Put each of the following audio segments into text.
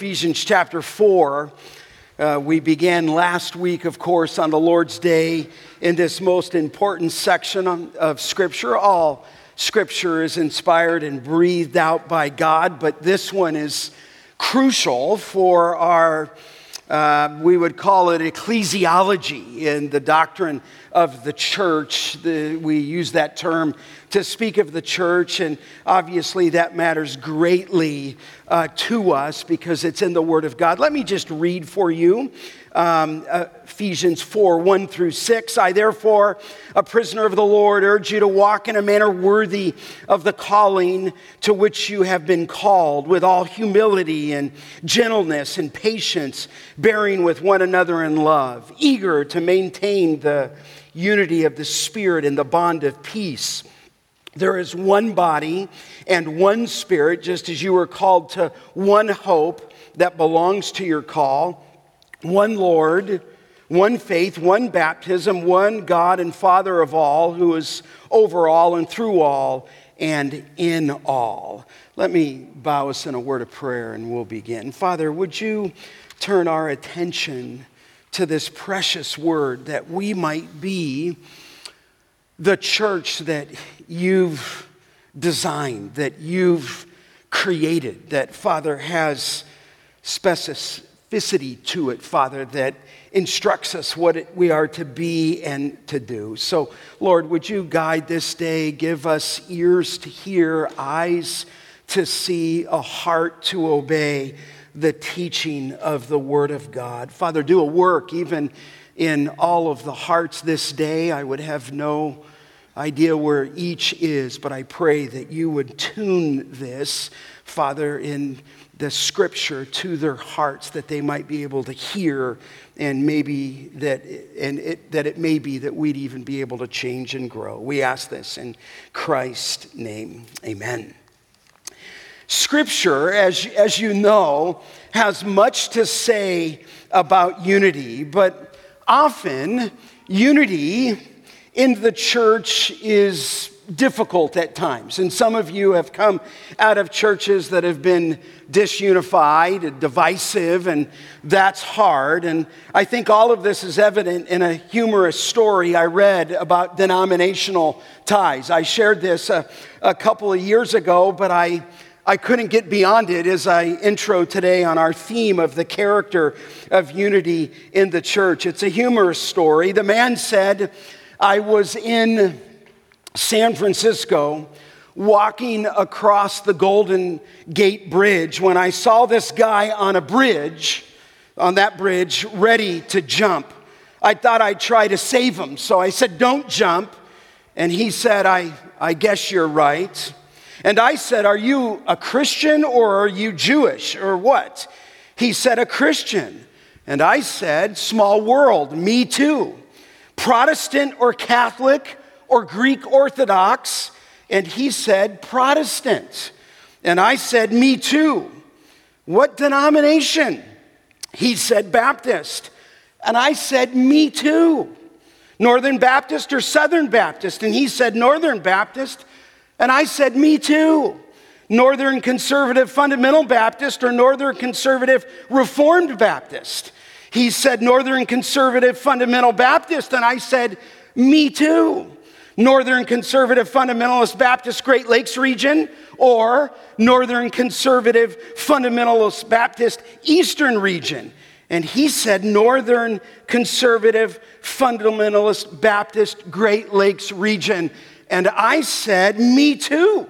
Ephesians chapter 4. Uh, we began last week, of course, on the Lord's Day in this most important section of Scripture. All Scripture is inspired and breathed out by God, but this one is crucial for our, uh, we would call it ecclesiology in the doctrine of the church. The, we use that term to speak of the church, and obviously that matters greatly uh, to us because it's in the Word of God. Let me just read for you um, Ephesians 4 1 through 6. I, therefore, a prisoner of the Lord, urge you to walk in a manner worthy of the calling to which you have been called, with all humility and gentleness and patience, bearing with one another in love, eager to maintain the unity of the Spirit in the bond of peace. There is one body and one spirit, just as you were called to one hope that belongs to your call, one Lord, one faith, one baptism, one God and Father of all, who is over all and through all and in all. Let me bow us in a word of prayer and we'll begin. Father, would you turn our attention to this precious word that we might be the church that you've designed, that you've created, that Father has specificity to it, Father, that instructs us what we are to be and to do. So, Lord, would you guide this day? Give us ears to hear, eyes to see, a heart to obey the teaching of the Word of God. Father, do a work even in all of the hearts this day. I would have no idea where each is, but I pray that you would tune this, Father, in the scripture to their hearts that they might be able to hear and maybe that and it, that it may be that we'd even be able to change and grow. We ask this in christ's name. Amen. Scripture, as, as you know, has much to say about unity, but often unity in the church is difficult at times. And some of you have come out of churches that have been disunified, and divisive, and that's hard. And I think all of this is evident in a humorous story I read about denominational ties. I shared this a, a couple of years ago, but I I couldn't get beyond it as I intro today on our theme of the character of unity in the church. It's a humorous story. The man said, I was in San Francisco walking across the Golden Gate Bridge when I saw this guy on a bridge, on that bridge, ready to jump. I thought I'd try to save him, so I said, Don't jump. And he said, I, I guess you're right. And I said, Are you a Christian or are you Jewish or what? He said, A Christian. And I said, Small world, me too. Protestant or Catholic or Greek Orthodox? And he said, Protestant. And I said, Me too. What denomination? He said, Baptist. And I said, Me too. Northern Baptist or Southern Baptist? And he said, Northern Baptist. And I said, Me too. Northern Conservative Fundamental Baptist or Northern Conservative Reformed Baptist. He said, Northern Conservative Fundamental Baptist. And I said, Me too. Northern Conservative Fundamentalist Baptist Great Lakes region or Northern Conservative Fundamentalist Baptist Eastern region. And he said, Northern Conservative Fundamentalist Baptist Great Lakes region. And I said, Me too.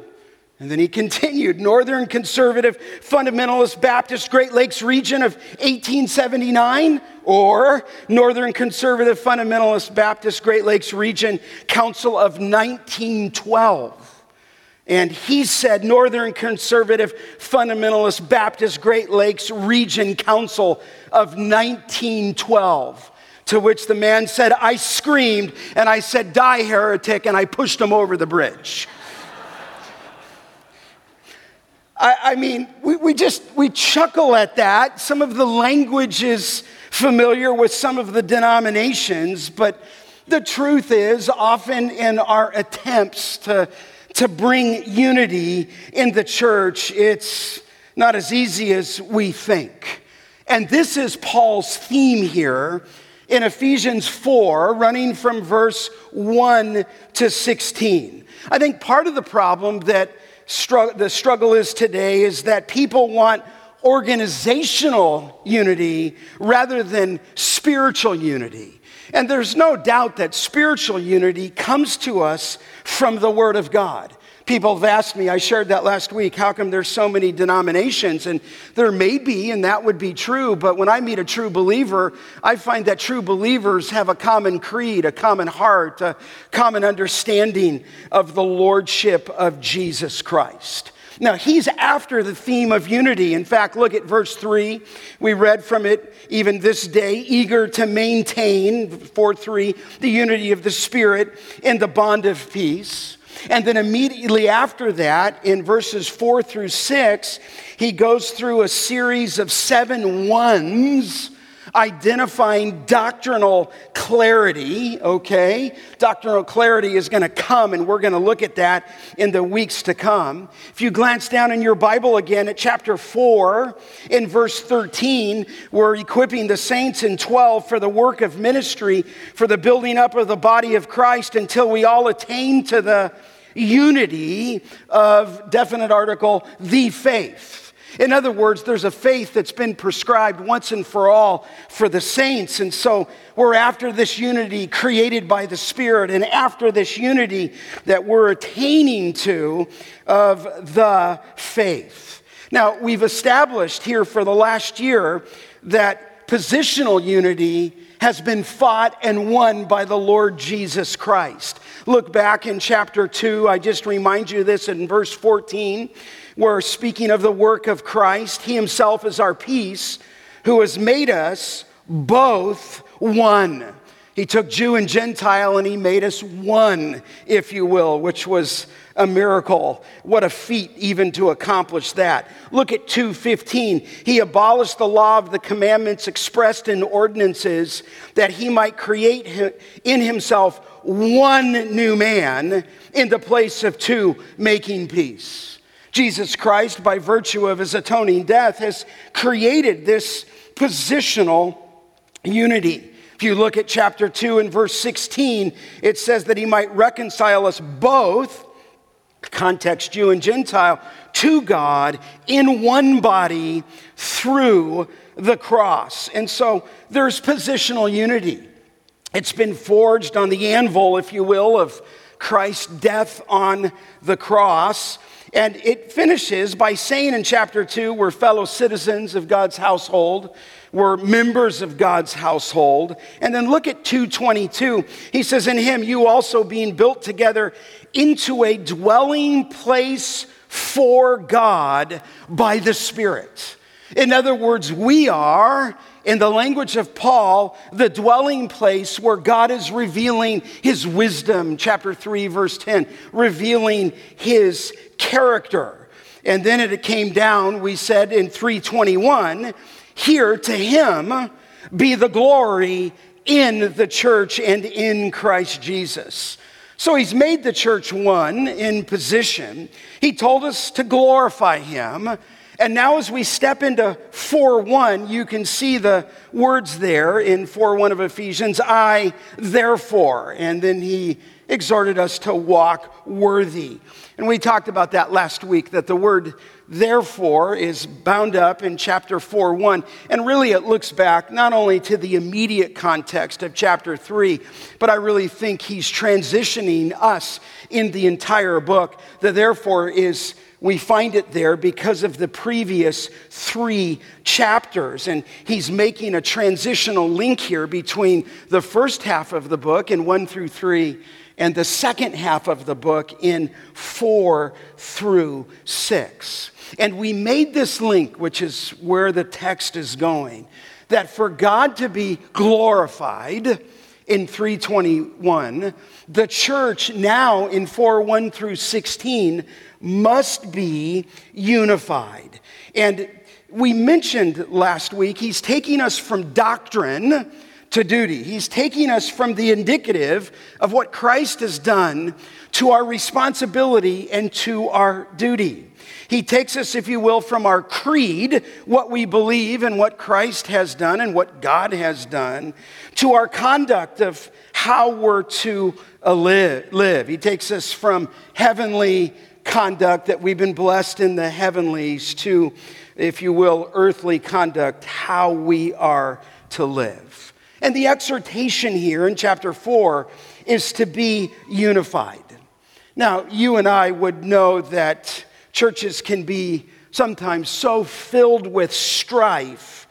And then he continued Northern Conservative Fundamentalist Baptist Great Lakes region of 1879 or Northern Conservative Fundamentalist Baptist Great Lakes region Council of 1912. And he said Northern Conservative Fundamentalist Baptist Great Lakes Region Council of 1912. To which the man said, I screamed and I said, Die, heretic, and I pushed him over the bridge. I, I, mean, we, we just, we chuckle at that. Some of the language is familiar with some of the denominations, but the truth is, often in our attempts to, to bring unity in the church, it's not as easy as we think. And this is Paul's theme here in Ephesians 4, running from verse 1 to 16. I think part of the problem that the struggle is today is that people want organizational unity rather than spiritual unity. And there's no doubt that spiritual unity comes to us from the Word of God. People have asked me, I shared that last week, how come there's so many denominations? And there may be, and that would be true, but when I meet a true believer, I find that true believers have a common creed, a common heart, a common understanding of the Lordship of Jesus Christ. Now, he's after the theme of unity. In fact, look at verse 3. We read from it even this day, eager to maintain, 4 3, the unity of the Spirit in the bond of peace. And then immediately after that, in verses four through six, he goes through a series of seven ones identifying doctrinal clarity, okay? Doctrinal clarity is going to come, and we're going to look at that in the weeks to come. If you glance down in your Bible again at chapter 4, in verse 13, we're equipping the saints in 12 for the work of ministry, for the building up of the body of Christ until we all attain to the unity of definite article, the faith. In other words, there's a faith that's been prescribed once and for all for the saints. And so we're after this unity created by the Spirit and after this unity that we're attaining to of the faith. Now, we've established here for the last year that positional unity has been fought and won by the Lord Jesus Christ. Look back in chapter 2. I just remind you this in verse 14, where speaking of the work of Christ, He Himself is our peace, who has made us both one. He took Jew and Gentile and He made us one, if you will, which was a miracle. What a feat even to accomplish that. Look at 2:15. He abolished the law of the commandments expressed in ordinances that he might create in himself one new man in the place of two, making peace. Jesus Christ, by virtue of his atoning death, has created this positional unity. If you look at chapter 2 and verse 16, it says that he might reconcile us both context Jew and Gentile, to God in one body through the cross. And so there's positional unity. It's been forged on the anvil, if you will, of Christ's death on the cross. And it finishes by saying in chapter 2, we're fellow citizens of God's household. We're members of God's household. And then look at 222. He says, In him, you also being built together into a dwelling place for God by the Spirit. In other words, we are, in the language of Paul, the dwelling place where God is revealing his wisdom, chapter 3, verse 10, revealing his character. And then it came down, we said in 321, here to him be the glory in the church and in Christ Jesus. So he's made the church one in position. He told us to glorify him. And now, as we step into 4 1, you can see the words there in 4 1 of Ephesians I, therefore. And then he exhorted us to walk worthy. And we talked about that last week, that the word therefore is bound up in chapter 4 1. And really, it looks back not only to the immediate context of chapter 3, but I really think he's transitioning us in the entire book. The therefore is. We find it there because of the previous three chapters. And he's making a transitional link here between the first half of the book in 1 through 3 and the second half of the book in 4 through 6. And we made this link, which is where the text is going, that for God to be glorified in 321, the church now in 4 1 through 16 must be unified. And we mentioned last week, he's taking us from doctrine to duty. He's taking us from the indicative of what Christ has done to our responsibility and to our duty. He takes us, if you will, from our creed, what we believe and what Christ has done and what God has done, to our conduct of how we're to uh, live. He takes us from heavenly conduct that we've been blessed in the heavenlies to, if you will, earthly conduct, how we are to live. And the exhortation here in chapter 4 is to be unified. Now, you and I would know that churches can be sometimes so filled with strife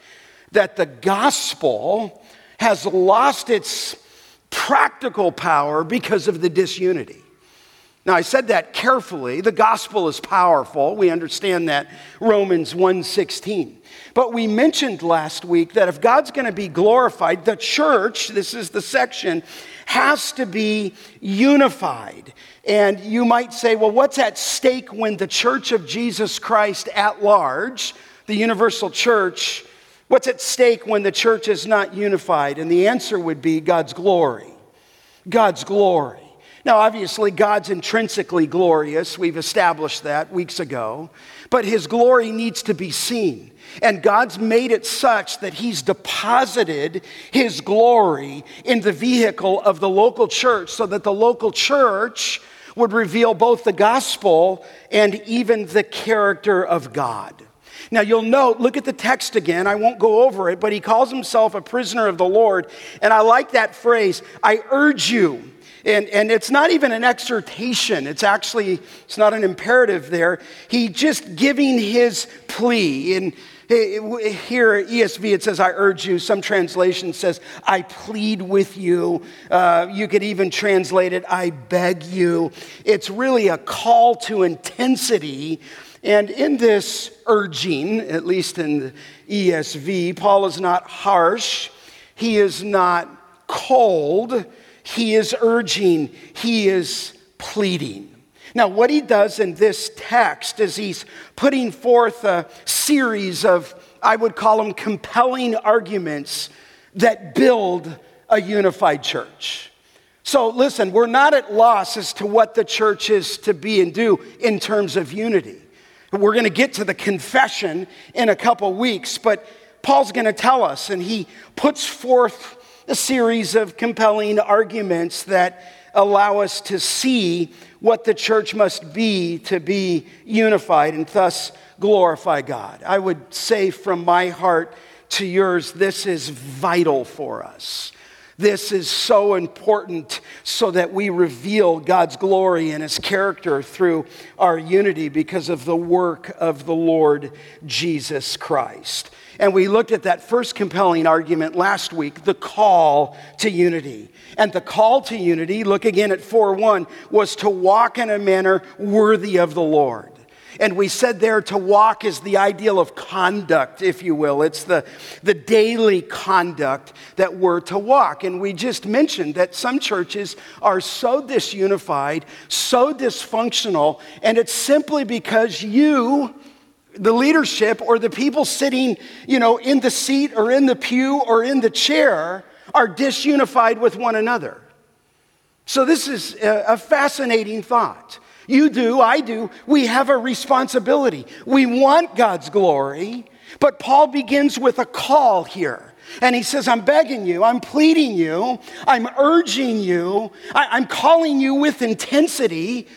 that the gospel has lost its practical power because of the disunity. Now, I said that carefully. The gospel is powerful. We understand that Romans 1:16. But we mentioned last week that if God's going to be glorified, the church, this is the section, has to be unified. And you might say, well, what's at stake when the church of Jesus Christ at large, the universal church, what's at stake when the church is not unified? And the answer would be God's glory. God's glory. Now, obviously, God's intrinsically glorious. We've established that weeks ago. But his glory needs to be seen. And God's made it such that he's deposited his glory in the vehicle of the local church so that the local church would reveal both the gospel and even the character of God. Now, you'll note, look at the text again. I won't go over it, but he calls himself a prisoner of the Lord. And I like that phrase I urge you. And, and it's not even an exhortation. It's actually, it's not an imperative there. He just giving his plea. And here at ESV it says, I urge you. Some translation says, I plead with you. Uh, you could even translate it, I beg you. It's really a call to intensity. And in this urging, at least in the ESV, Paul is not harsh. He is not cold he is urging, he is pleading. Now, what he does in this text is he's putting forth a series of, I would call them compelling arguments that build a unified church. So, listen, we're not at loss as to what the church is to be and do in terms of unity. We're going to get to the confession in a couple weeks, but Paul's going to tell us, and he puts forth a series of compelling arguments that allow us to see what the church must be to be unified and thus glorify God. I would say from my heart to yours, this is vital for us. This is so important so that we reveal God's glory and His character through our unity because of the work of the Lord Jesus Christ. And we looked at that first compelling argument last week the call to unity. And the call to unity, look again at 4 1, was to walk in a manner worthy of the Lord. And we said there to walk is the ideal of conduct, if you will. It's the, the daily conduct that we're to walk. And we just mentioned that some churches are so disunified, so dysfunctional, and it's simply because you the leadership or the people sitting, you know, in the seat or in the pew or in the chair are disunified with one another. So this is a fascinating thought. You do, I do. We have a responsibility. We want God's glory, but Paul begins with a call here. And he says, I'm begging you, I'm pleading you, I'm urging you, I, am calling you with intensity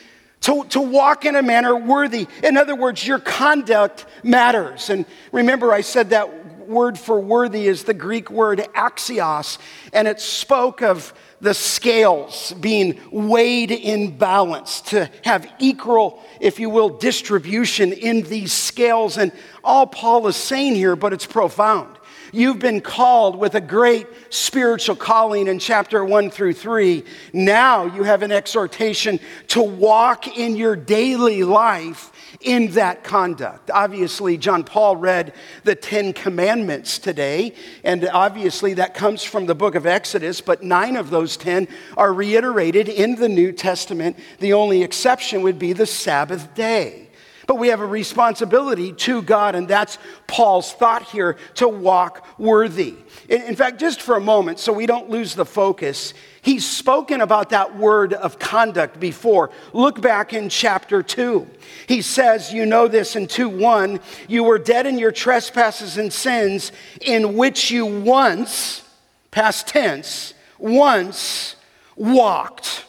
to, to walk in a manner worthy. In other words, your conduct matters. And remember, I said that word for worthy is the Greek word axios, and it spoke of the scales being weighed in balance to have equal, if you will, distribution in these scales. And all Paul is saying here, but it's profound. You've been called with a great spiritual calling in chapter one through three. Now you have an exhortation to walk in your daily life in that conduct. Obviously, John Paul read the Ten Commandments today, and obviously that comes from the book of Exodus, but nine of those ten are reiterated in the New Testament. The only exception would be the Sabbath day. But we have a responsibility to God, and that's Paul's thought here to walk worthy. In, fact, just for a moment, so we don't lose the focus, he's spoken about that word of conduct before. Look back in chapter 2. He says, You know this in 2 1, you were dead in your trespasses and sins, in which you once, past tense, once walked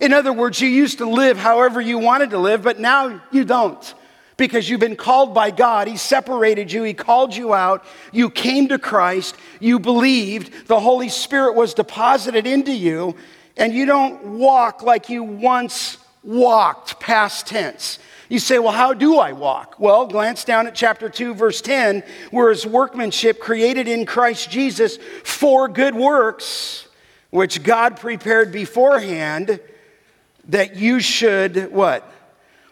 in other words, you used to live however you wanted to live, but now you don't because you've been called by God. He separated you, He called you out. You came to Christ, you believed, the Holy Spirit was deposited into you, and you don't walk like you once walked, past tense. You say, Well, how do I walk? Well, glance down at chapter 2, verse 10, where his workmanship created in Christ Jesus for good works, which God prepared beforehand that you should what?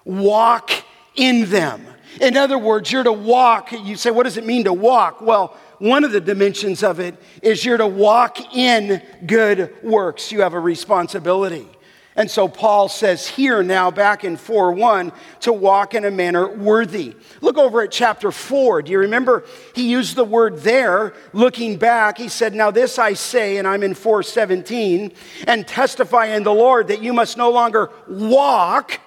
Walk in them. In other words, you're to walk. You say, what does it mean to walk? Well, one of the dimensions of it is you're to walk in good works. You have a responsibility. And so Paul says here now, back in 4 1, to walk in a manner worthy. Look over at chapter 4. Do you remember? He used the word there, looking back. He said, Now this I say, and I'm in 417, and testify in the Lord that you must no longer walk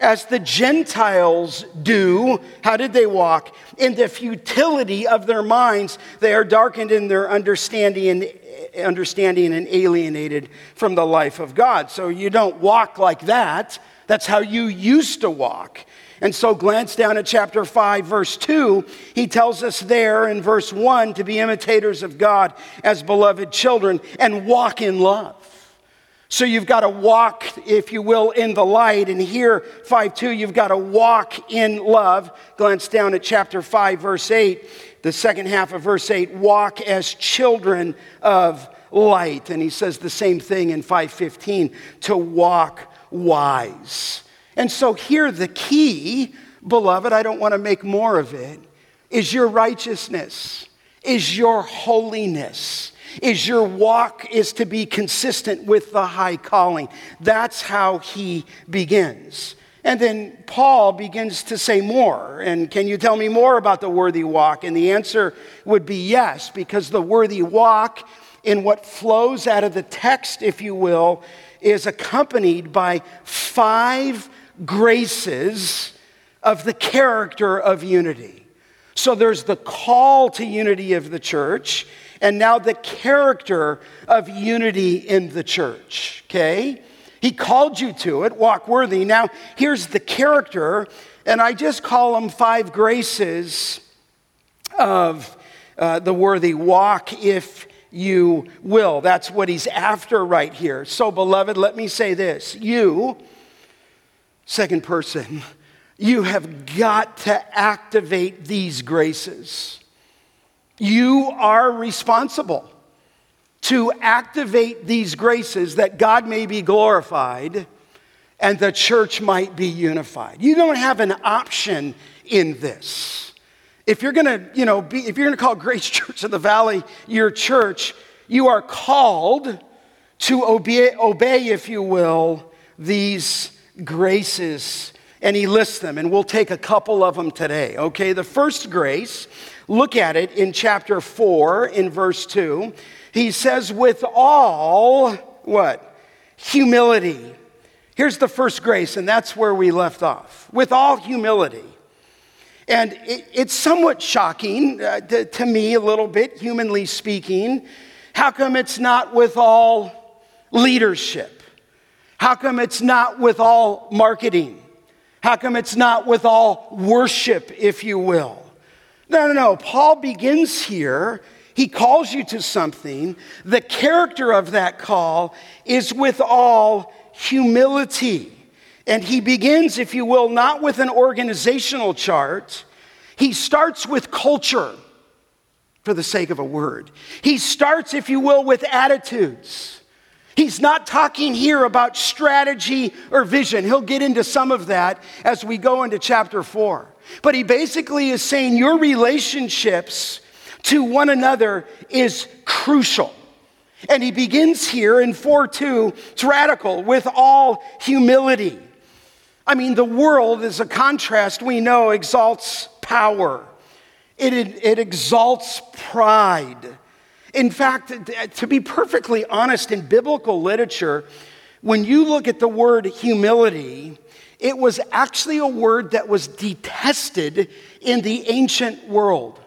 as the Gentiles do. How did they walk? In the futility of their minds, they are darkened in their understanding and understanding and alienated from the life of God. So you don't walk like that. That's how you used to walk. And so, glance down at chapter 5, verse 2. He tells us there in verse 1 to be imitators of God as beloved children and walk in love. So, you've got to walk, if you will, in the light. And here, 5 2, you've got to walk in love. Glance down at chapter 5, verse 8 the second half of verse 8 walk as children of light. And he says the same thing in 515 to walk wise. And so here the key beloved i don't want to make more of it is your righteousness is your holiness is your walk is to be consistent with the high calling. That's how he begins and then Paul begins to say more. And can you tell me more about the worthy walk? And the answer would be yes, because the worthy walk, in what flows out of the text, if you will, is accompanied by five graces of the character of unity. So there's the call to unity of the church, and now the character of unity in the church, okay? He called you to it, walk worthy. Now, here's the character, and I just call them five graces of uh, the worthy walk, if you will. That's what he's after right here. So, beloved, let me say this. You, second person, you have got to activate these graces. You are responsible to activate these graces that God may be glorified and the church might be unified. You don't have an option in this. If you're gonna, you know, be, if you're gonna call Grace Church of the Valley your church, you are called to obey, obey, if you will, these graces. And he lists them, and we'll take a couple of them today. Okay, the first grace, look at it in chapter 4, in verse 2. He says, with all what? Humility. Here's the first grace, and that's where we left off. With all humility. And it, it's somewhat shocking uh, to, to me, a little bit, humanly speaking. How come it's not with all leadership? How come it's not with all marketing? How come it's not with all worship, if you will? No, no, no. Paul begins here he calls you to something. The character of that call is with all humility. And he begins, if you will, not with an organizational chart. He starts with culture, for the sake of a word. He starts, if you will, with attitudes. He's not talking here about strategy or vision. He'll get into some of that as we go into chapter four. But he basically is saying your relationships to one another is crucial. And he begins here in 4 2, it's radical, with all humility. I mean, the world, is a contrast, we know exalts power, it, it, exalts pride. In fact, to be perfectly honest, in biblical literature, when you look at the word humility, it was actually a word that was detested in the ancient world.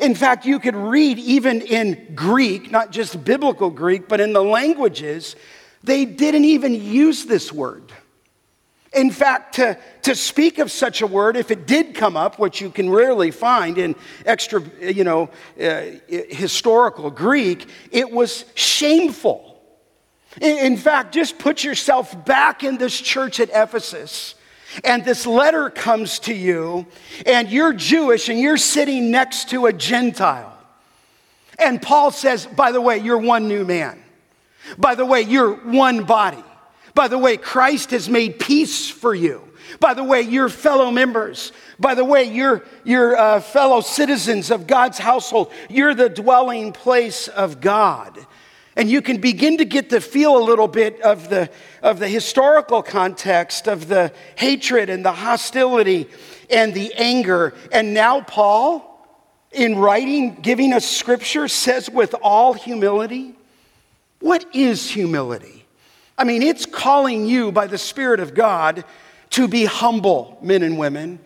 In fact, you could read even in Greek, not just biblical Greek, but in the languages, they didn't even use this word. In fact, to, to speak of such a word, if it did come up, which you can rarely find in extra, you know, uh, historical Greek, it was shameful. In, in fact, just put yourself back in this church at Ephesus, and this letter comes to you, and you're Jewish and you're sitting next to a Gentile. And Paul says, by the way, you're one new man. By the way, you're one body. By the way, Christ has made peace for you. By the way, you're fellow members. By the way, you're, you're uh, fellow citizens of God's household. You're the dwelling place of God. And you can begin to get the feel a little bit of the, of the historical context of the hatred and the hostility and the anger. And now, Paul, in writing, giving us scripture, says with all humility, what is humility? I mean, it's calling you by the Spirit of God to be humble, men and women.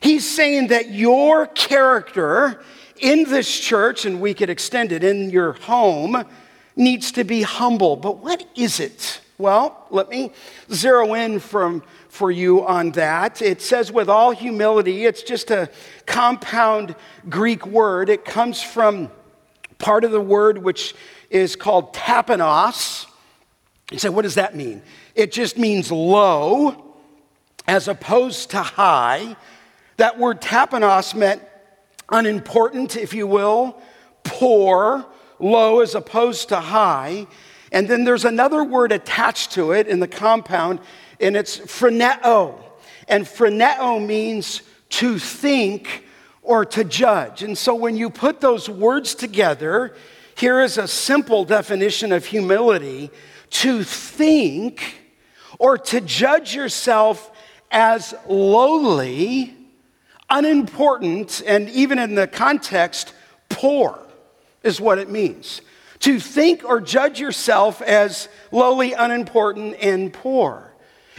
He's saying that your character in this church, and we could extend it in your home, needs to be humble. But what is it? Well, let me zero in from, for you on that. It says, with all humility, it's just a compound Greek word. It comes from part of the word which is called tapeinos. You say, what does that mean? It just means low as opposed to high. That word tapeinos meant unimportant, if you will, poor, low as opposed to high. And then there's another word attached to it in the compound, and it's phroneo. And phroneo means to think or to judge. And so when you put those words together, here is a simple definition of humility to think or to judge yourself as lowly, unimportant, and even in the context, poor is what it means. To think or judge yourself as lowly, unimportant, and poor.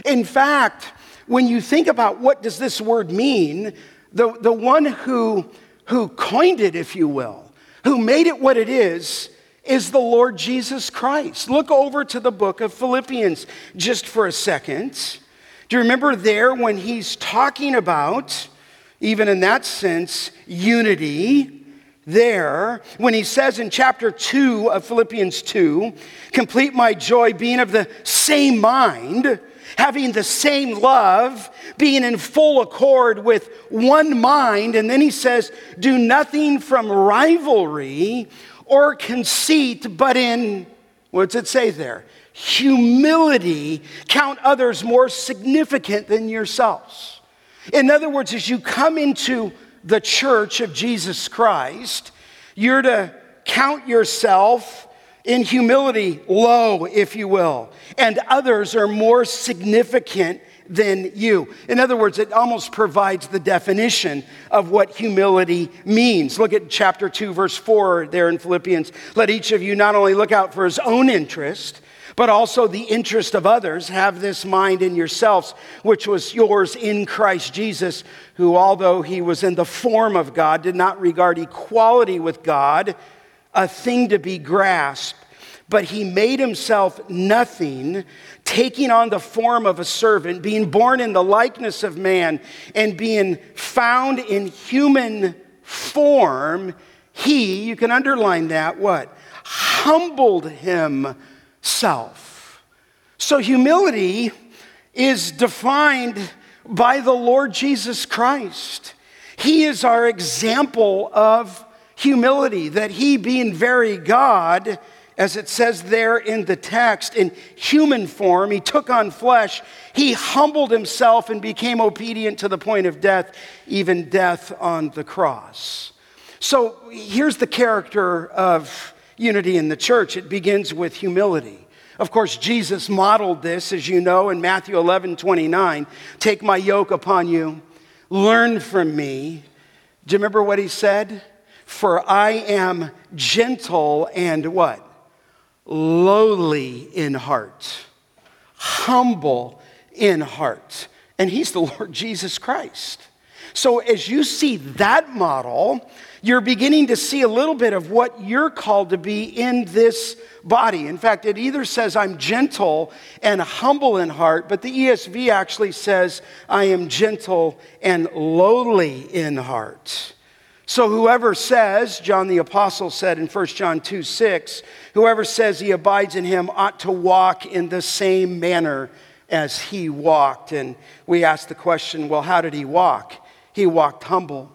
In fact, when you think about what does this word mean, the, the one who, who coined it, if you will, who made it what it is, is the Lord Jesus Christ. Look over to the book of Philippians just for a second. Do you remember there when he's talking about, even in that sense, unity? There, when he says in chapter 2 of Philippians 2, complete my joy being of the same mind, having the same love, being in full accord with one mind. And then he says, do nothing from rivalry or conceit, but in, what's it say there? Humility, count others more significant than yourselves. In other words, as you come into the church of Jesus Christ, you're to count yourself in humility low, if you will, and others are more significant than you. In other words, it almost provides the definition of what humility means. Look at chapter 2, verse 4 there in Philippians. Let each of you not only look out for his own interest, but also the interest of others. Have this mind in yourselves, which was yours in Christ Jesus, who, although he was in the form of God, did not regard equality with God a thing to be grasped but he made himself nothing, taking on the form of a servant, being born in the likeness of man, and being found in human form. He, you can underline that, what? Humbled himself. So humility is defined by the Lord Jesus Christ. He is our example of humility, that he, being very God, as it says there in the text, in human form, he took on flesh. He humbled himself and became obedient to the point of death, even death on the cross. So here's the character of unity in the church it begins with humility. Of course, Jesus modeled this, as you know, in Matthew 11 29. Take my yoke upon you, learn from me. Do you remember what he said? For I am gentle and what? Lowly in heart, humble in heart. And he's the Lord Jesus Christ. So, as you see that model, you're beginning to see a little bit of what you're called to be in this body. In fact, it either says, I'm gentle and humble in heart, but the ESV actually says, I am gentle and lowly in heart. So, whoever says, John the Apostle said in 1 John 2 6, whoever says he abides in him ought to walk in the same manner as he walked. And we ask the question well, how did he walk? He walked humble.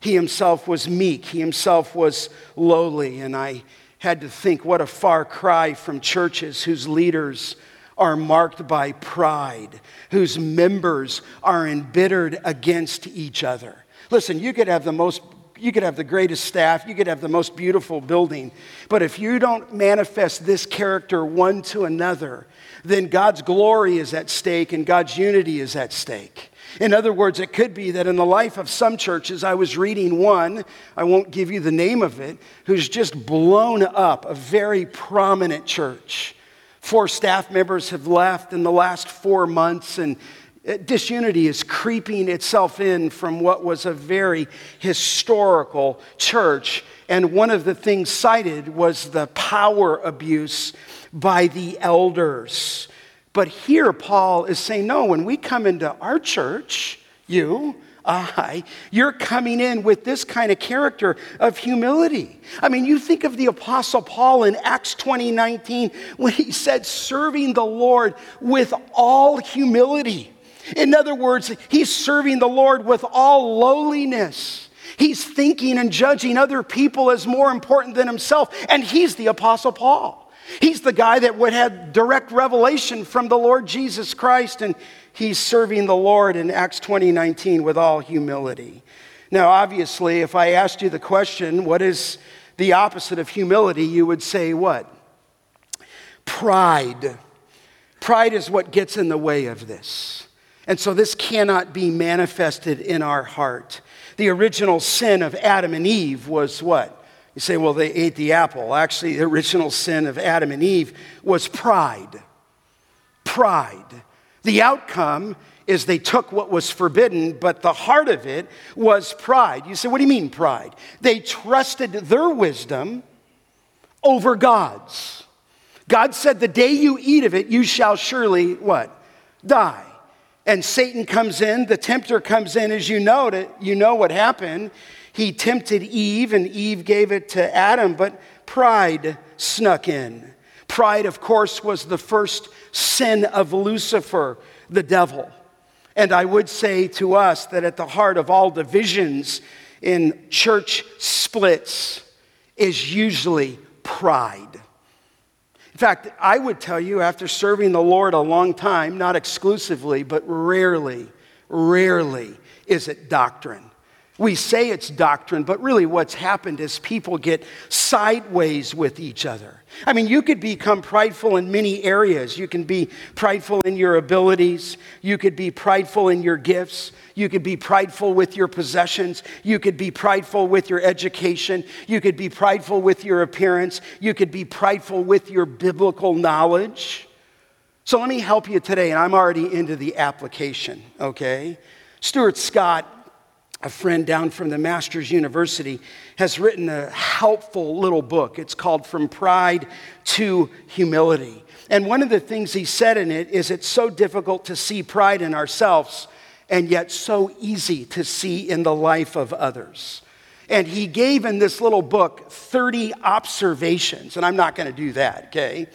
He himself was meek. He himself was lowly. And I had to think what a far cry from churches whose leaders are marked by pride, whose members are embittered against each other. Listen, you could have the most you could have the greatest staff, you could have the most beautiful building, but if you don't manifest this character one to another, then God's glory is at stake and God's unity is at stake. In other words, it could be that in the life of some churches, I was reading one, I won't give you the name of it, who's just blown up a very prominent church. Four staff members have left in the last four months, and uh, disunity is creeping itself in from what was a very historical church. And one of the things cited was the power abuse by the elders. But here, Paul is saying, no, when we come into our church, you, I, you're coming in with this kind of character of humility. I mean, you think of the Apostle Paul in Acts 20 19 when he said, serving the Lord with all humility. In other words, he's serving the Lord with all lowliness. He's thinking and judging other people as more important than himself, and he's the Apostle Paul. He's the guy that would have direct revelation from the Lord Jesus Christ, and he's serving the Lord in Acts 20 19 with all humility. Now, obviously, if I asked you the question, what is the opposite of humility, you would say what? Pride. Pride is what gets in the way of this. And so this cannot be manifested in our heart. The original sin of Adam and Eve was what? You say, well, they ate the apple. Actually, the original sin of Adam and Eve was pride. Pride. The outcome is they took what was forbidden, but the heart of it was pride. You say, what do you mean pride? They trusted their wisdom over God's. God said, the day you eat of it, you shall surely what? Die. And Satan comes in, the tempter comes in, as you know, to, you know what happened. He tempted Eve, and Eve gave it to Adam, but pride snuck in. Pride, of course, was the first sin of Lucifer, the devil. And I would say to us that at the heart of all divisions in church splits is usually pride. In fact, I would tell you, after serving the Lord a long time, not exclusively, but rarely, rarely is it doctrine. We say it's doctrine, but really what's happened is people get sideways with each other. I mean, you could become prideful in many areas. You can be prideful in your abilities. You could be prideful in your gifts. You could be prideful with your possessions. You could be prideful with your education. You could be prideful with your appearance. You could be prideful with your biblical knowledge. So let me help you today, and I'm already into the application, okay? Stuart Scott a friend down from the Masters University, has written a helpful little book. It's called From Pride to Humility. And one of the things he said in it is it's so difficult to see pride in ourselves and yet so easy to see in the life of others. And he gave in this little book 30 observations, and I'm not going to do that, okay?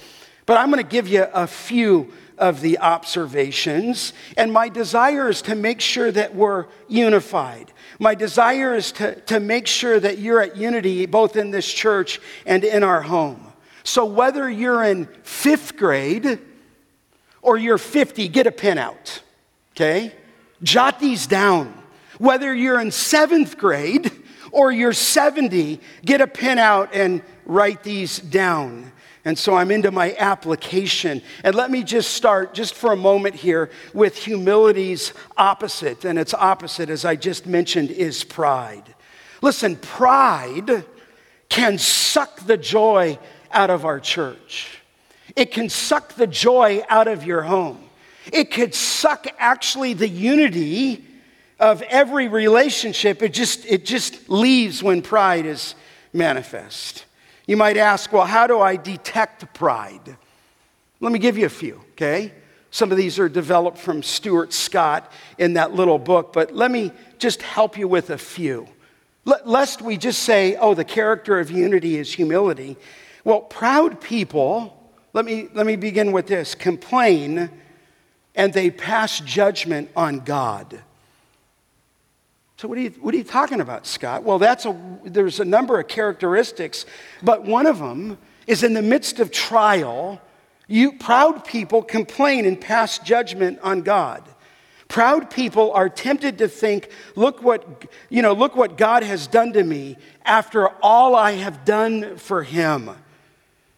But I'm going to give you a few of the observations. And my desire is to make sure that we're unified. My desire is to, to make sure that you're at unity both in this church and in our home. So whether you're in fifth grade or you're 50, get a pen out, okay? Jot these down. Whether you're in seventh grade or you're 70, get a pen out and write these down. And so I'm into my application. And let me just start, just for a moment here, with humility's opposite. And its opposite, as I just mentioned, is pride. Listen, pride can suck the joy out of our church, it can suck the joy out of your home. It could suck actually the unity of every relationship. It just, it just leaves when pride is manifest. You might ask, well, how do I detect pride? Let me give you a few, okay? Some of these are developed from Stuart Scott in that little book, but let me just help you with a few. lest we just say, oh, the character of unity is humility. Well, proud people, let me, let me begin with this complain and they pass judgment on God. So, what are, you, what are you talking about, Scott? Well, that's a, there's a number of characteristics, but one of them is in the midst of trial, you proud people complain and pass judgment on God. Proud people are tempted to think, look what, you know, look what God has done to me after all I have done for him.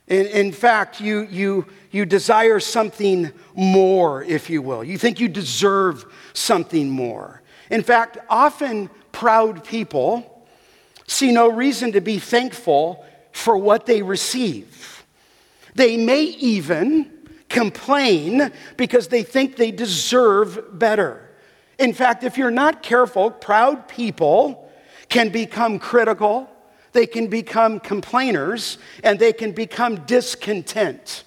In, in fact, you, you, you desire something more, if you will. You think you deserve something more. In fact, often proud people see no reason to be thankful for what they receive. They may even complain because they think they deserve better. In fact, if you're not careful, proud people can become critical, they can become complainers, and they can become discontent.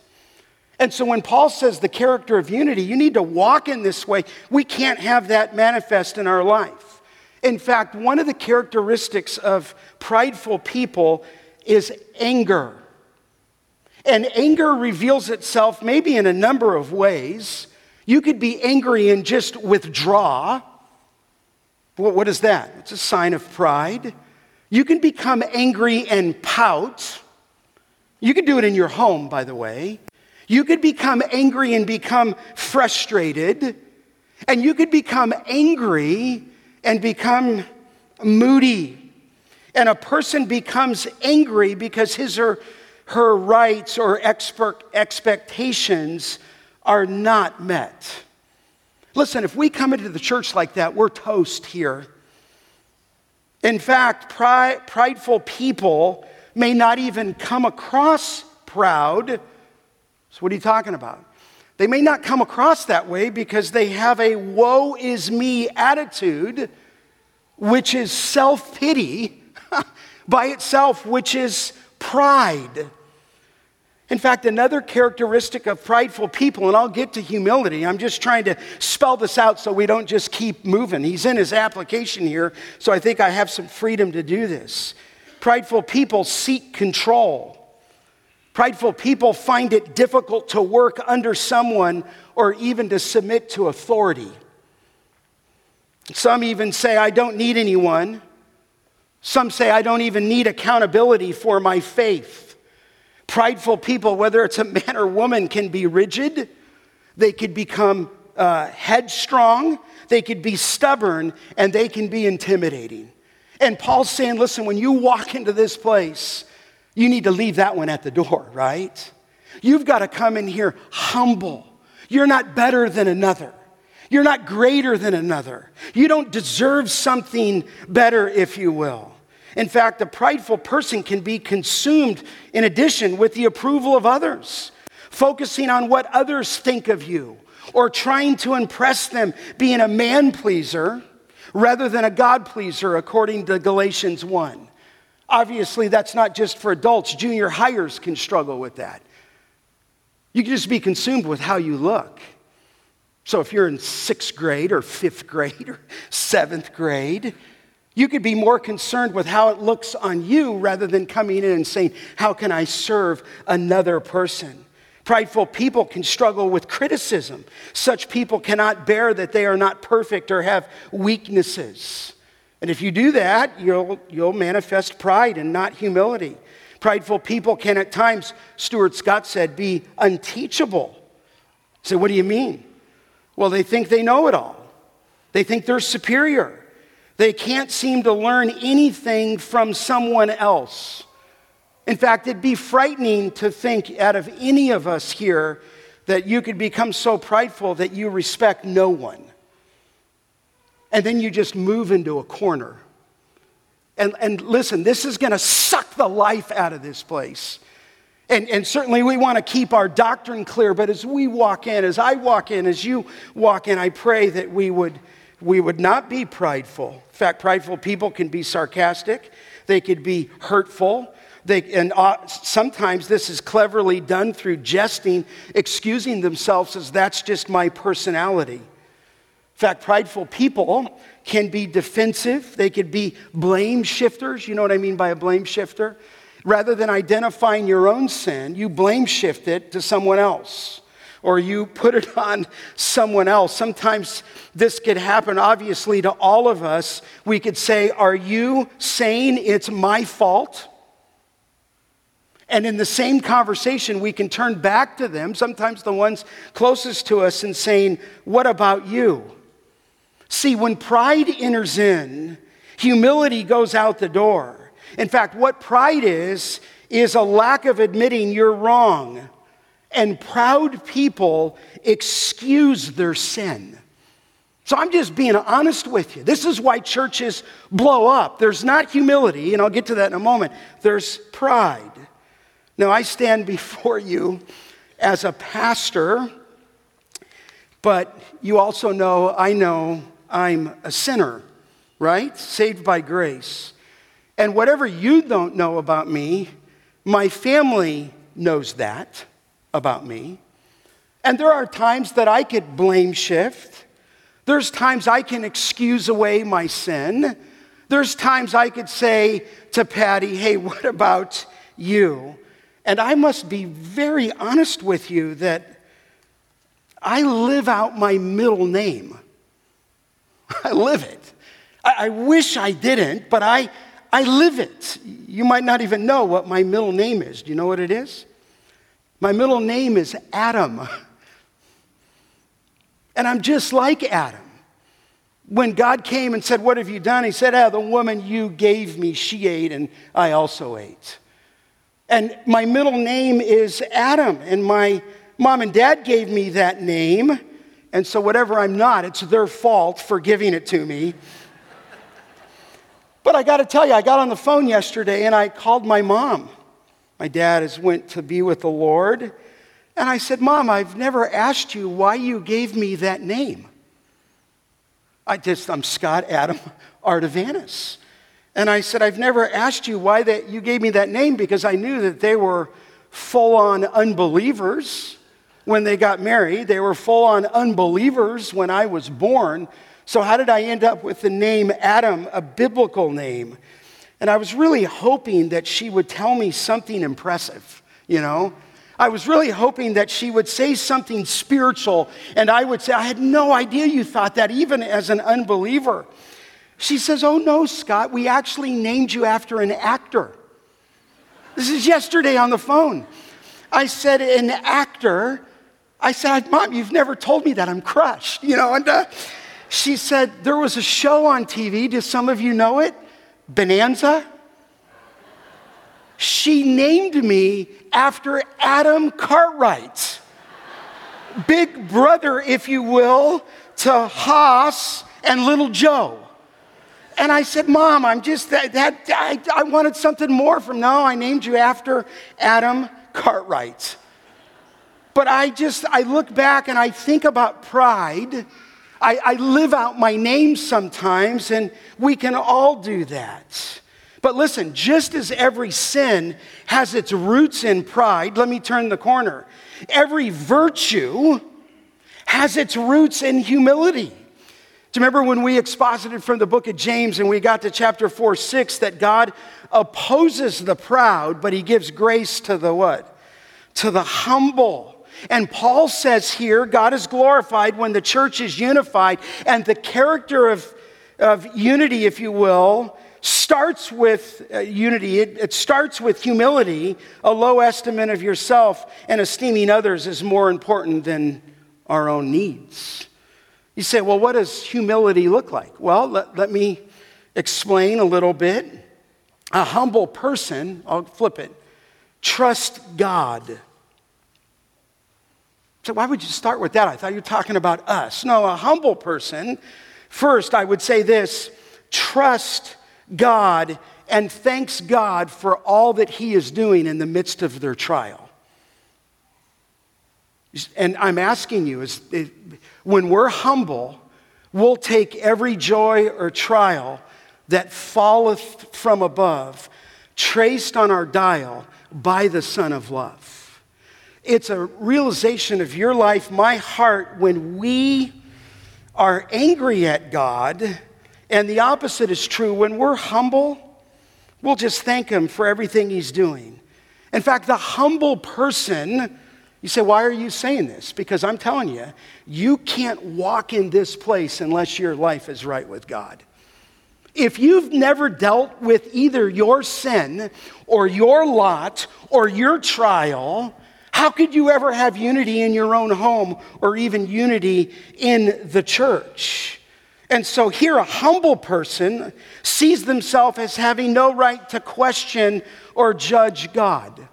And so when Paul says the character of unity, you need to walk in this way. We can't have that manifest in our life. In fact, one of the characteristics of prideful people is anger. And anger reveals itself maybe in a number of ways. You could be angry and just withdraw. What is that? It's a sign of pride. You can become angry and pout. You can do it in your home, by the way. You could become angry and become frustrated, and you could become angry and become moody. And a person becomes angry because his or her rights or expectations are not met. Listen, if we come into the church like that, we're toast here. In fact, prideful people may not even come across proud so, what are you talking about? They may not come across that way because they have a woe is me attitude, which is self pity by itself, which is pride. In fact, another characteristic of prideful people, and I'll get to humility, I'm just trying to spell this out so we don't just keep moving. He's in his application here, so I think I have some freedom to do this. Prideful people seek control. Prideful people find it difficult to work under someone or even to submit to authority. Some even say, I don't need anyone. Some say, I don't even need accountability for my faith. Prideful people, whether it's a man or woman, can be rigid. They could become uh, headstrong. They could be stubborn and they can be intimidating. And Paul's saying, listen, when you walk into this place, you need to leave that one at the door, right? You've got to come in here humble. You're not better than another. You're not greater than another. You don't deserve something better, if you will. In fact, a prideful person can be consumed in addition with the approval of others, focusing on what others think of you or trying to impress them, being a man pleaser rather than a God pleaser, according to Galatians 1. Obviously, that's not just for adults. Junior hires can struggle with that. You can just be consumed with how you look. So if you're in sixth grade or fifth grade or seventh grade, you could be more concerned with how it looks on you rather than coming in and saying, How can I serve another person? Prideful people can struggle with criticism. Such people cannot bear that they are not perfect or have weaknesses. And if you do that, you'll, you'll manifest pride and not humility. Prideful people can at times, Stuart Scott said, be unteachable. So, what do you mean? Well, they think they know it all, they think they're superior. They can't seem to learn anything from someone else. In fact, it'd be frightening to think out of any of us here that you could become so prideful that you respect no one. And then you just move into a corner. And, and listen, this is going to suck the life out of this place. And, and certainly we want to keep our doctrine clear, but as we walk in, as I walk in, as you walk in, I pray that we would, we would not be prideful. In fact, prideful people can be sarcastic, they could be hurtful, they, and uh, sometimes this is cleverly done through jesting, excusing themselves as that's just my personality. In fact, prideful people can be defensive, they could be blame shifters. You know what I mean by a blame shifter? Rather than identifying your own sin, you blame shift it to someone else or you put it on someone else. Sometimes this could happen, obviously, to all of us. We could say, Are you saying it's my fault? And in the same conversation, we can turn back to them, sometimes the ones closest to us, and saying, What about you? See, when pride enters in, humility goes out the door. In fact, what pride is, is a lack of admitting you're wrong. And proud people excuse their sin. So I'm just being honest with you. This is why churches blow up. There's not humility, and I'll get to that in a moment. There's pride. Now, I stand before you as a pastor, but you also know I know I'm a sinner, right? Saved by grace. And whatever you don't know about me, my family knows that about me. And there are times that I could blame shift. There's times I can excuse away my sin. There's times I could say to Patty, hey, what about you? And I must be very honest with you that I live out my middle name. I live it. I, I, wish I didn't, but I, I live it. You might not even know what my middle name is. Do you know what it is? My middle name is Adam. And I'm just like Adam. When God came and said, What have you done? He said, Ah, the woman you gave me, she ate, and I also ate. And my middle name is Adam, and my mom and dad gave me that name. And so, whatever I'm not, it's their fault for giving it to me. but I got to tell you, I got on the phone yesterday and I called my mom. My dad has went to be with the Lord. And I said, Mom, I've never asked you why you gave me that name. I just, I'm Scott Adam Ardavanis. And I said, I've never asked you why that you gave me that name because I knew that they were full on unbelievers when they got married. They were full on unbelievers when I was born. So, how did I end up with the name Adam, a biblical name? And I was really hoping that she would tell me something impressive, you know? I was really hoping that she would say something spiritual, and I would say, I had no idea you thought that, even as an unbeliever. She says, Oh, no, Scott, we actually named you after an actor. This is yesterday on the phone. I said, An actor? I said, Mom, you've never told me that. I'm crushed, you know. And uh, she said, There was a show on TV. Do some of you know it? Bonanza? She named me after Adam Cartwright, big brother, if you will, to Hoss and little Joe. And I said, Mom, I'm just, that, that I, I wanted something more from now. I named you after Adam Cartwright. But I just, I look back and I think about pride. I, I live out my name sometimes, and we can all do that. But listen, just as every sin has its roots in pride, let me turn the corner. Every virtue has its roots in humility. Do you remember when we exposited from the book of James and we got to chapter 4, 6 that God opposes the proud, but he gives grace to the what? To the humble. And Paul says here, God is glorified when the church is unified, and the character of, of unity, if you will, starts with uh, unity. It, it starts with humility, a low estimate of yourself, and esteeming others is more important than our own needs. You say, well, what does humility look like? Well, let, let me explain a little bit. A humble person, I'll flip it. trust God. So, why would you start with that? I thought you were talking about us. No, a humble person, first, I would say this trust God and thanks God for all that He is doing in the midst of their trial. And I'm asking you, is, when we're humble, we'll take every joy or trial that falleth from above, traced on our dial by the Sun of Love. It's a realization of your life, my heart, when we are angry at God, and the opposite is true. When we're humble, we'll just thank Him for everything He's doing. In fact, the humble person, you say, why are you saying this? Because I'm telling you, you can't walk in this place unless your life is right with God. If you've never dealt with either your sin or your lot or your trial, how could you ever have unity in your own home or even unity in the church? And so here, a humble person sees themselves as having no right to question or judge God.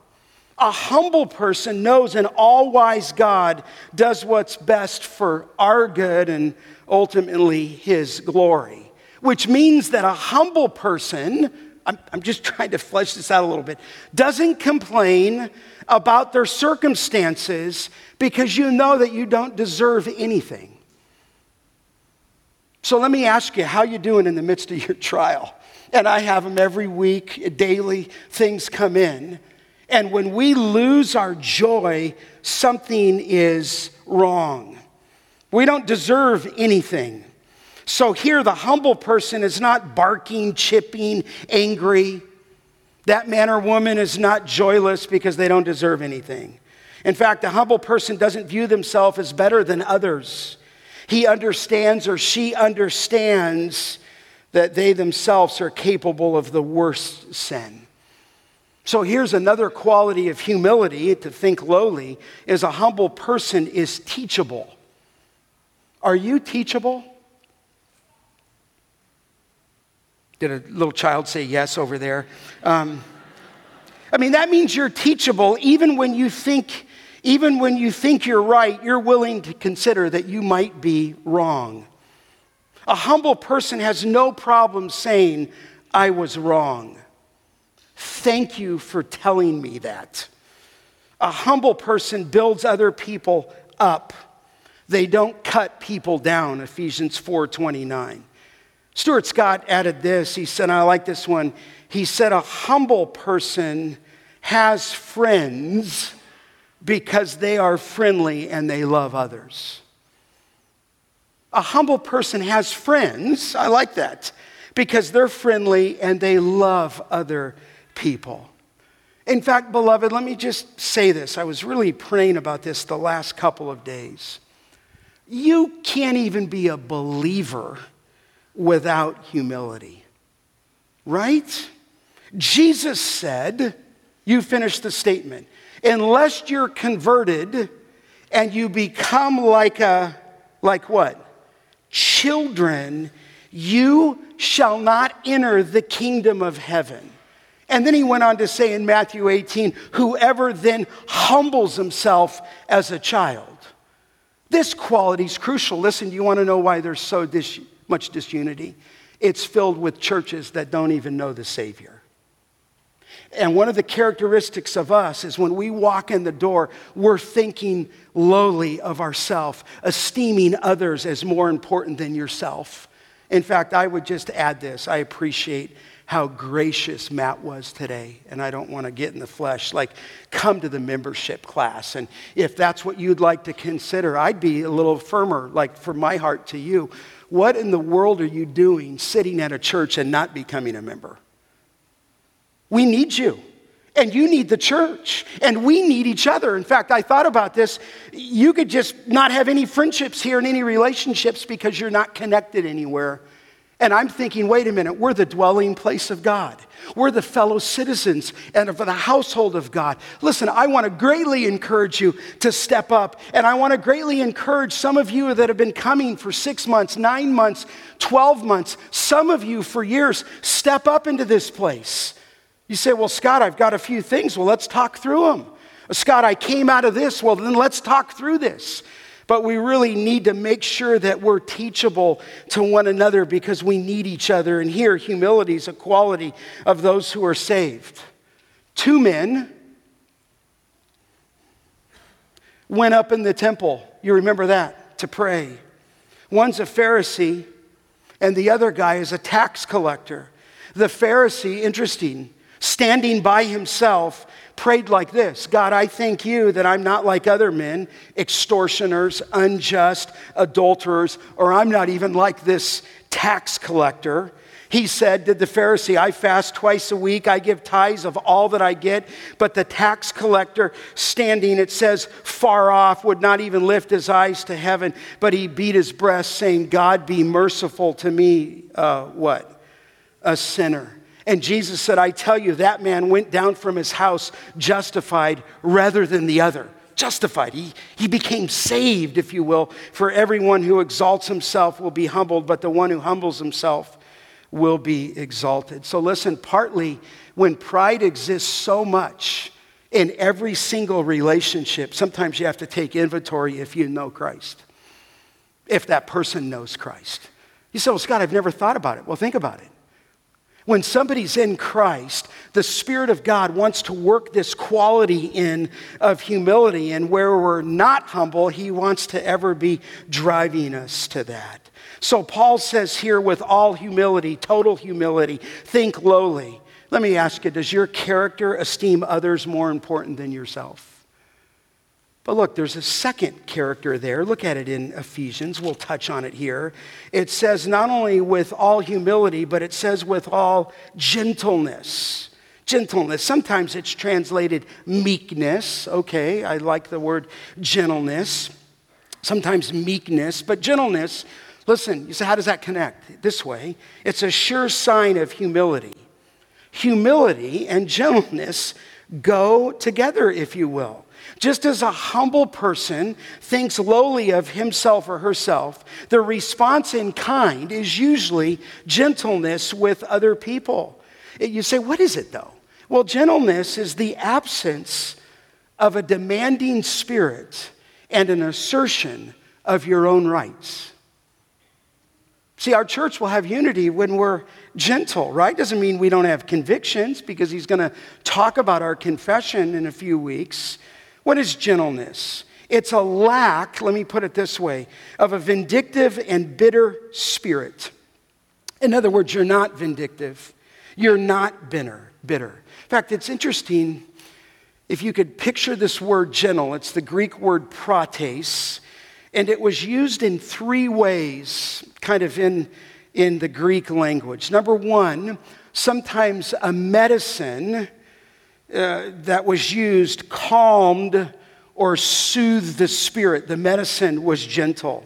A humble person knows an all wise God does what's best for our good and ultimately his glory, which means that a humble person, I'm, I'm just trying to flesh this out a little bit, doesn't complain about their circumstances because you know that you don't deserve anything. So let me ask you, how you doing in the midst of your trial? And I have them every week, daily, things come in. And when we lose our joy, something is wrong. We don't deserve anything. So here, the humble person is not barking, chipping, angry. That man or woman is not joyless because they don't deserve anything. In fact, the humble person doesn't view themselves as better than others. He understands or she understands that they themselves are capable of the worst sin. So here's another quality of humility to think lowly is a humble person is teachable. Are you teachable? Did a little child say yes over there? Um, I mean, that means you're teachable even when you think, even when you think you're right, you're willing to consider that you might be wrong. A humble person has no problem saying, I was wrong. Thank you for telling me that. A humble person builds other people up. They don't cut people down, Ephesians 4:29. Stuart Scott added this. He said, I like this one. He said, A humble person has friends because they are friendly and they love others. A humble person has friends, I like that, because they're friendly and they love other people. In fact, beloved, let me just say this. I was really praying about this the last couple of days. You can't even be a believer without humility. Right? Jesus said, you finish the statement, unless you're converted and you become like a, like what? Children, you shall not enter the kingdom of heaven. And then he went on to say in Matthew 18, whoever then humbles himself as a child. This quality is crucial. Listen, you want to know why they're so dis- much disunity. It's filled with churches that don't even know the Savior. And one of the characteristics of us is when we walk in the door, we're thinking lowly of ourselves, esteeming others as more important than yourself. In fact, I would just add this I appreciate how gracious Matt was today. And I don't want to get in the flesh. Like, come to the membership class. And if that's what you'd like to consider, I'd be a little firmer, like, from my heart to you. What in the world are you doing sitting at a church and not becoming a member? We need you. And you need the church. And we need each other. In fact, I thought about this. You could just not have any friendships here and any relationships because you're not connected anywhere. And I'm thinking, wait a minute, we're the dwelling place of God. We're the fellow citizens and of the household of God. Listen, I want to greatly encourage you to step up. And I want to greatly encourage some of you that have been coming for six months, nine months, 12 months, some of you for years, step up into this place. You say, Well, Scott, I've got a few things. Well, let's talk through them. Scott, I came out of this. Well, then let's talk through this. But we really need to make sure that we're teachable to one another because we need each other. And here, humility is a quality of those who are saved. Two men went up in the temple. You remember that? To pray. One's a Pharisee, and the other guy is a tax collector. The Pharisee, interesting, standing by himself, prayed like this God, I thank you that I'm not like other men, extortioners, unjust, adulterers, or I'm not even like this tax collector. He said, Did the Pharisee, I fast twice a week, I give tithes of all that I get. But the tax collector, standing, it says, far off, would not even lift his eyes to heaven, but he beat his breast, saying, God be merciful to me, uh, what? A sinner. And Jesus said, I tell you, that man went down from his house justified rather than the other. Justified. He, he became saved, if you will. For everyone who exalts himself will be humbled, but the one who humbles himself will be exalted. So listen, partly when pride exists so much in every single relationship, sometimes you have to take inventory if you know Christ, if that person knows Christ. You say, well, Scott, I've never thought about it. Well, think about it. When somebody's in Christ, the Spirit of God wants to work this quality in of humility. And where we're not humble, He wants to ever be driving us to that. So Paul says here, with all humility, total humility, think lowly. Let me ask you, does your character esteem others more important than yourself? But look, there's a second character there. Look at it in Ephesians. We'll touch on it here. It says not only with all humility, but it says with all gentleness. Gentleness. Sometimes it's translated meekness. Okay, I like the word gentleness. Sometimes meekness, but gentleness. Listen, you say, how does that connect? This way it's a sure sign of humility. Humility and gentleness go together, if you will. Just as a humble person thinks lowly of himself or herself, the response in kind is usually gentleness with other people. You say, what is it though? Well, gentleness is the absence of a demanding spirit and an assertion of your own rights. See, our church will have unity when we're gentle, right? Doesn't mean we don't have convictions because he's going to talk about our confession in a few weeks. What is gentleness? It's a lack, let me put it this way, of a vindictive and bitter spirit. In other words, you're not vindictive. You're not bitter. bitter. In fact, it's interesting if you could picture this word gentle, it's the Greek word prates, and it was used in three ways, kind of in, in the Greek language. Number one, sometimes a medicine uh, that was used calmed or soothed the spirit. The medicine was gentle.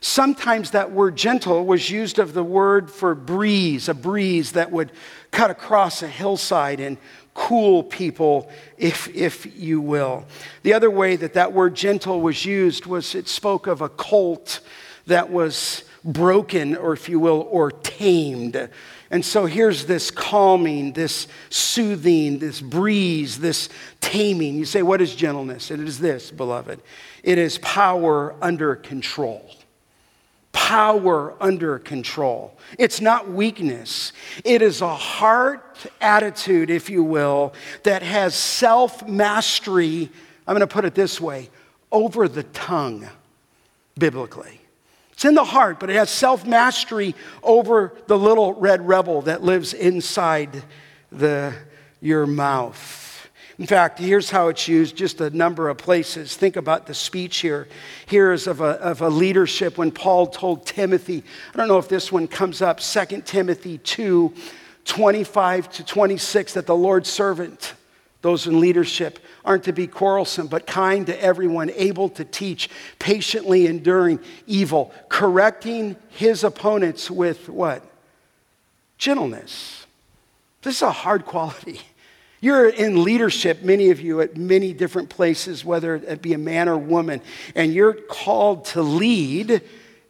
Sometimes that word gentle was used of the word for breeze, a breeze that would cut across a hillside and cool people, if, if you will. The other way that that word gentle was used was it spoke of a colt that was broken, or if you will, or tamed. And so here's this calming, this soothing, this breeze, this taming. You say, What is gentleness? It is this, beloved it is power under control. Power under control. It's not weakness. It is a heart attitude, if you will, that has self mastery. I'm going to put it this way over the tongue, biblically. It's in the heart, but it has self mastery over the little red rebel that lives inside the, your mouth. In fact, here's how it's used just a number of places. Think about the speech here. Here is of a, of a leadership when Paul told Timothy. I don't know if this one comes up, 2 Timothy 2 25 to 26, that the Lord's servant, those in leadership, aren't to be quarrelsome, but kind to everyone, able to teach, patiently enduring evil, correcting his opponents with what? Gentleness. This is a hard quality. You're in leadership, many of you, at many different places, whether it be a man or woman, and you're called to lead,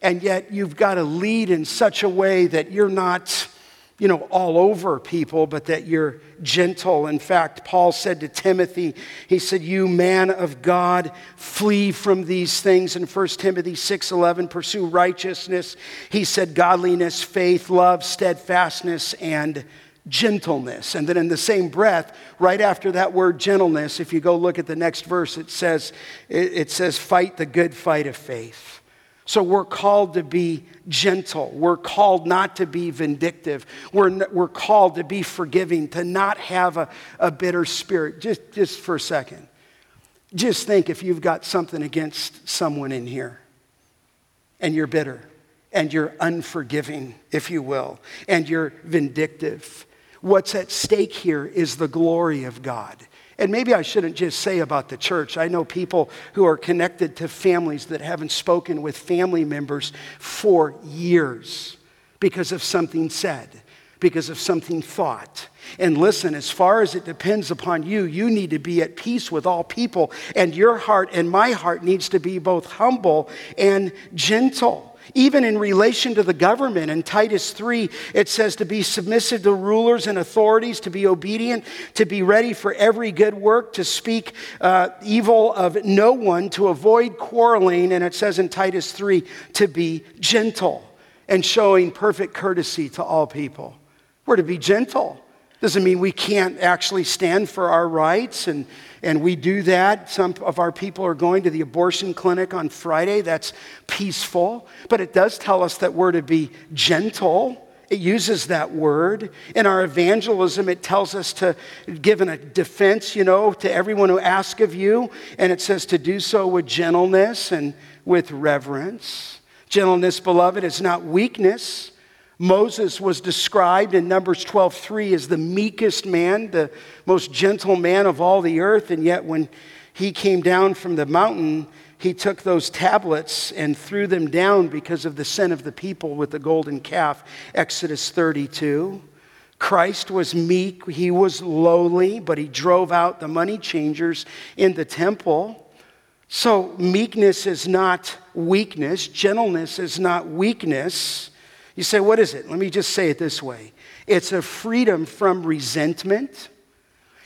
and yet you've got to lead in such a way that you're not you know, all over people, but that you're gentle. In fact, Paul said to Timothy, he said, "You man of God, flee from these things." In 1 Timothy 6:11, pursue righteousness. He said godliness, faith, love, steadfastness, and gentleness. And then in the same breath, right after that word gentleness, if you go look at the next verse, it says, it, says, fight the good fight of faith. So we're called to be gentle. We're called not to be vindictive. We're, we're called to be forgiving, to not have a, a bitter spirit. Just, just for a second. Just think if you've got something against someone in here and you're bitter and you're unforgiving, if you will, and you're vindictive. What's at stake here is the glory of God. And maybe I shouldn't just say about the church. I know people who are connected to families that haven't spoken with family members for years because of something said, because of something thought. And listen, as far as it depends upon you, you need to be at peace with all people. And your heart and my heart needs to be both humble and gentle. Even in relation to the government, in Titus 3, it says to be submissive to rulers and authorities, to be obedient, to be ready for every good work, to speak uh, evil of no one, to avoid quarreling. And it says in Titus 3, to be gentle and showing perfect courtesy to all people. We're to be gentle. Doesn't mean we can't actually stand for our rights and and we do that. Some of our people are going to the abortion clinic on Friday. That's peaceful. But it does tell us that we're to be gentle. It uses that word. In our evangelism, it tells us to give a defense, you know, to everyone who asks of you. And it says to do so with gentleness and with reverence. Gentleness, beloved, is not weakness. Moses was described in Numbers 12:3 as the meekest man, the most gentle man of all the earth, and yet when he came down from the mountain, he took those tablets and threw them down because of the sin of the people with the golden calf. Exodus 32. Christ was meek, he was lowly, but he drove out the money changers in the temple. So, meekness is not weakness, gentleness is not weakness. You say, what is it? Let me just say it this way it's a freedom from resentment,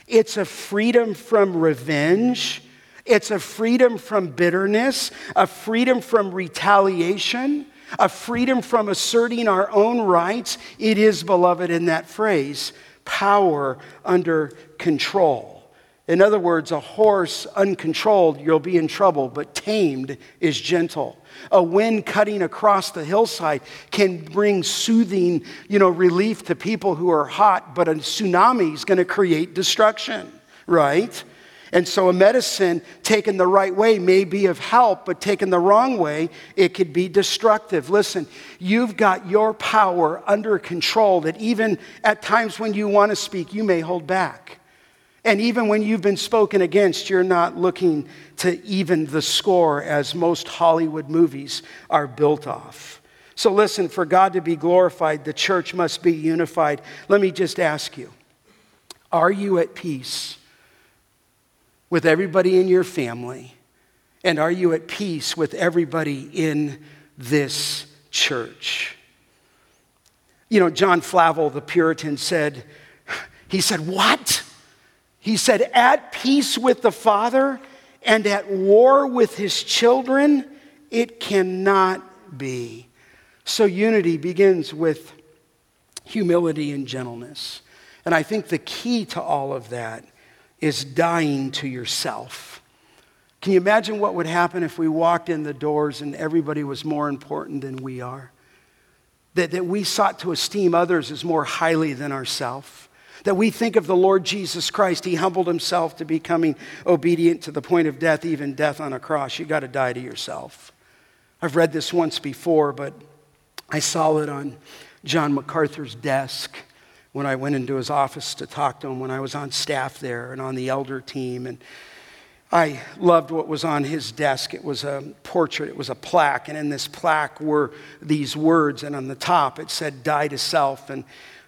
it's a freedom from revenge, it's a freedom from bitterness, a freedom from retaliation, a freedom from asserting our own rights. It is, beloved, in that phrase, power under control. In other words, a horse uncontrolled, you'll be in trouble, but tamed is gentle. A wind cutting across the hillside can bring soothing, you know, relief to people who are hot, but a tsunami is going to create destruction, right? And so a medicine taken the right way may be of help, but taken the wrong way, it could be destructive. Listen, you've got your power under control that even at times when you want to speak, you may hold back. And even when you've been spoken against, you're not looking to even the score as most Hollywood movies are built off. So, listen, for God to be glorified, the church must be unified. Let me just ask you are you at peace with everybody in your family? And are you at peace with everybody in this church? You know, John Flavel, the Puritan, said, he said, What? He said, At peace with the Father and at war with his children, it cannot be. So unity begins with humility and gentleness. And I think the key to all of that is dying to yourself. Can you imagine what would happen if we walked in the doors and everybody was more important than we are? That, that we sought to esteem others as more highly than ourselves? That we think of the Lord Jesus Christ. He humbled himself to becoming obedient to the point of death, even death on a cross. You got to die to yourself. I've read this once before, but I saw it on John MacArthur's desk when I went into his office to talk to him when I was on staff there and on the elder team. And I loved what was on his desk. It was a portrait, it was a plaque, and in this plaque were these words, and on the top it said, Die to self. And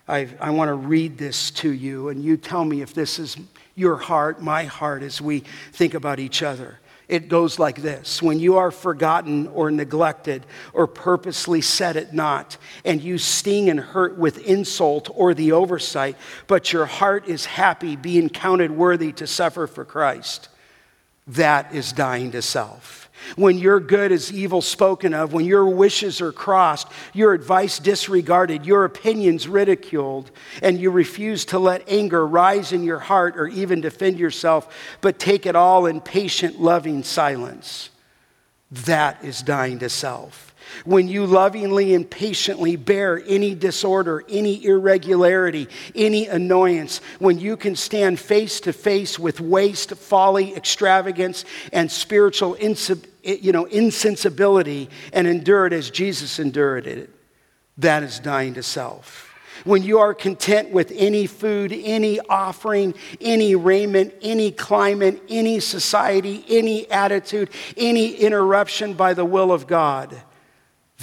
I, I want to read this to you, and you tell me if this is your heart, my heart, as we think about each other. It goes like this When you are forgotten or neglected or purposely set at naught, and you sting and hurt with insult or the oversight, but your heart is happy, being counted worthy to suffer for Christ, that is dying to self when your good is evil spoken of, when your wishes are crossed, your advice disregarded, your opinions ridiculed, and you refuse to let anger rise in your heart or even defend yourself, but take it all in patient, loving silence. That is dying to self when you lovingly and patiently bear any disorder, any irregularity, any annoyance, when you can stand face to face with waste, folly, extravagance, and spiritual you know, insensibility and endure it as Jesus endured it, that is dying to self. When you are content with any food, any offering, any raiment, any climate, any society, any attitude, any interruption by the will of God,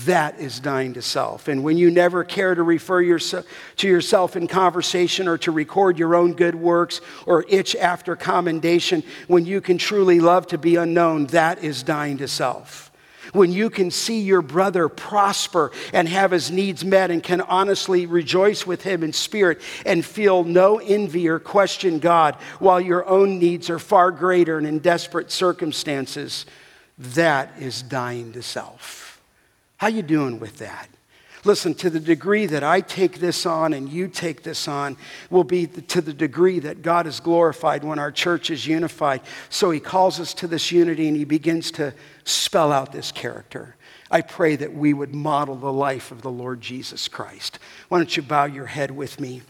that is dying to self. And when you never care to refer yourself, to yourself in conversation or to record your own good works or itch after commendation, when you can truly love to be unknown, that is dying to self. When you can see your brother prosper and have his needs met and can honestly rejoice with him in spirit and feel no envy or question God while your own needs are far greater and in desperate circumstances, that is dying to self. How you doing with that? Listen, to the degree that I take this on and you take this on will be to the degree that God is glorified when our church is unified. So he calls us to this unity and he begins to spell out this character. I pray that we would model the life of the Lord Jesus Christ. Why don't you bow your head with me?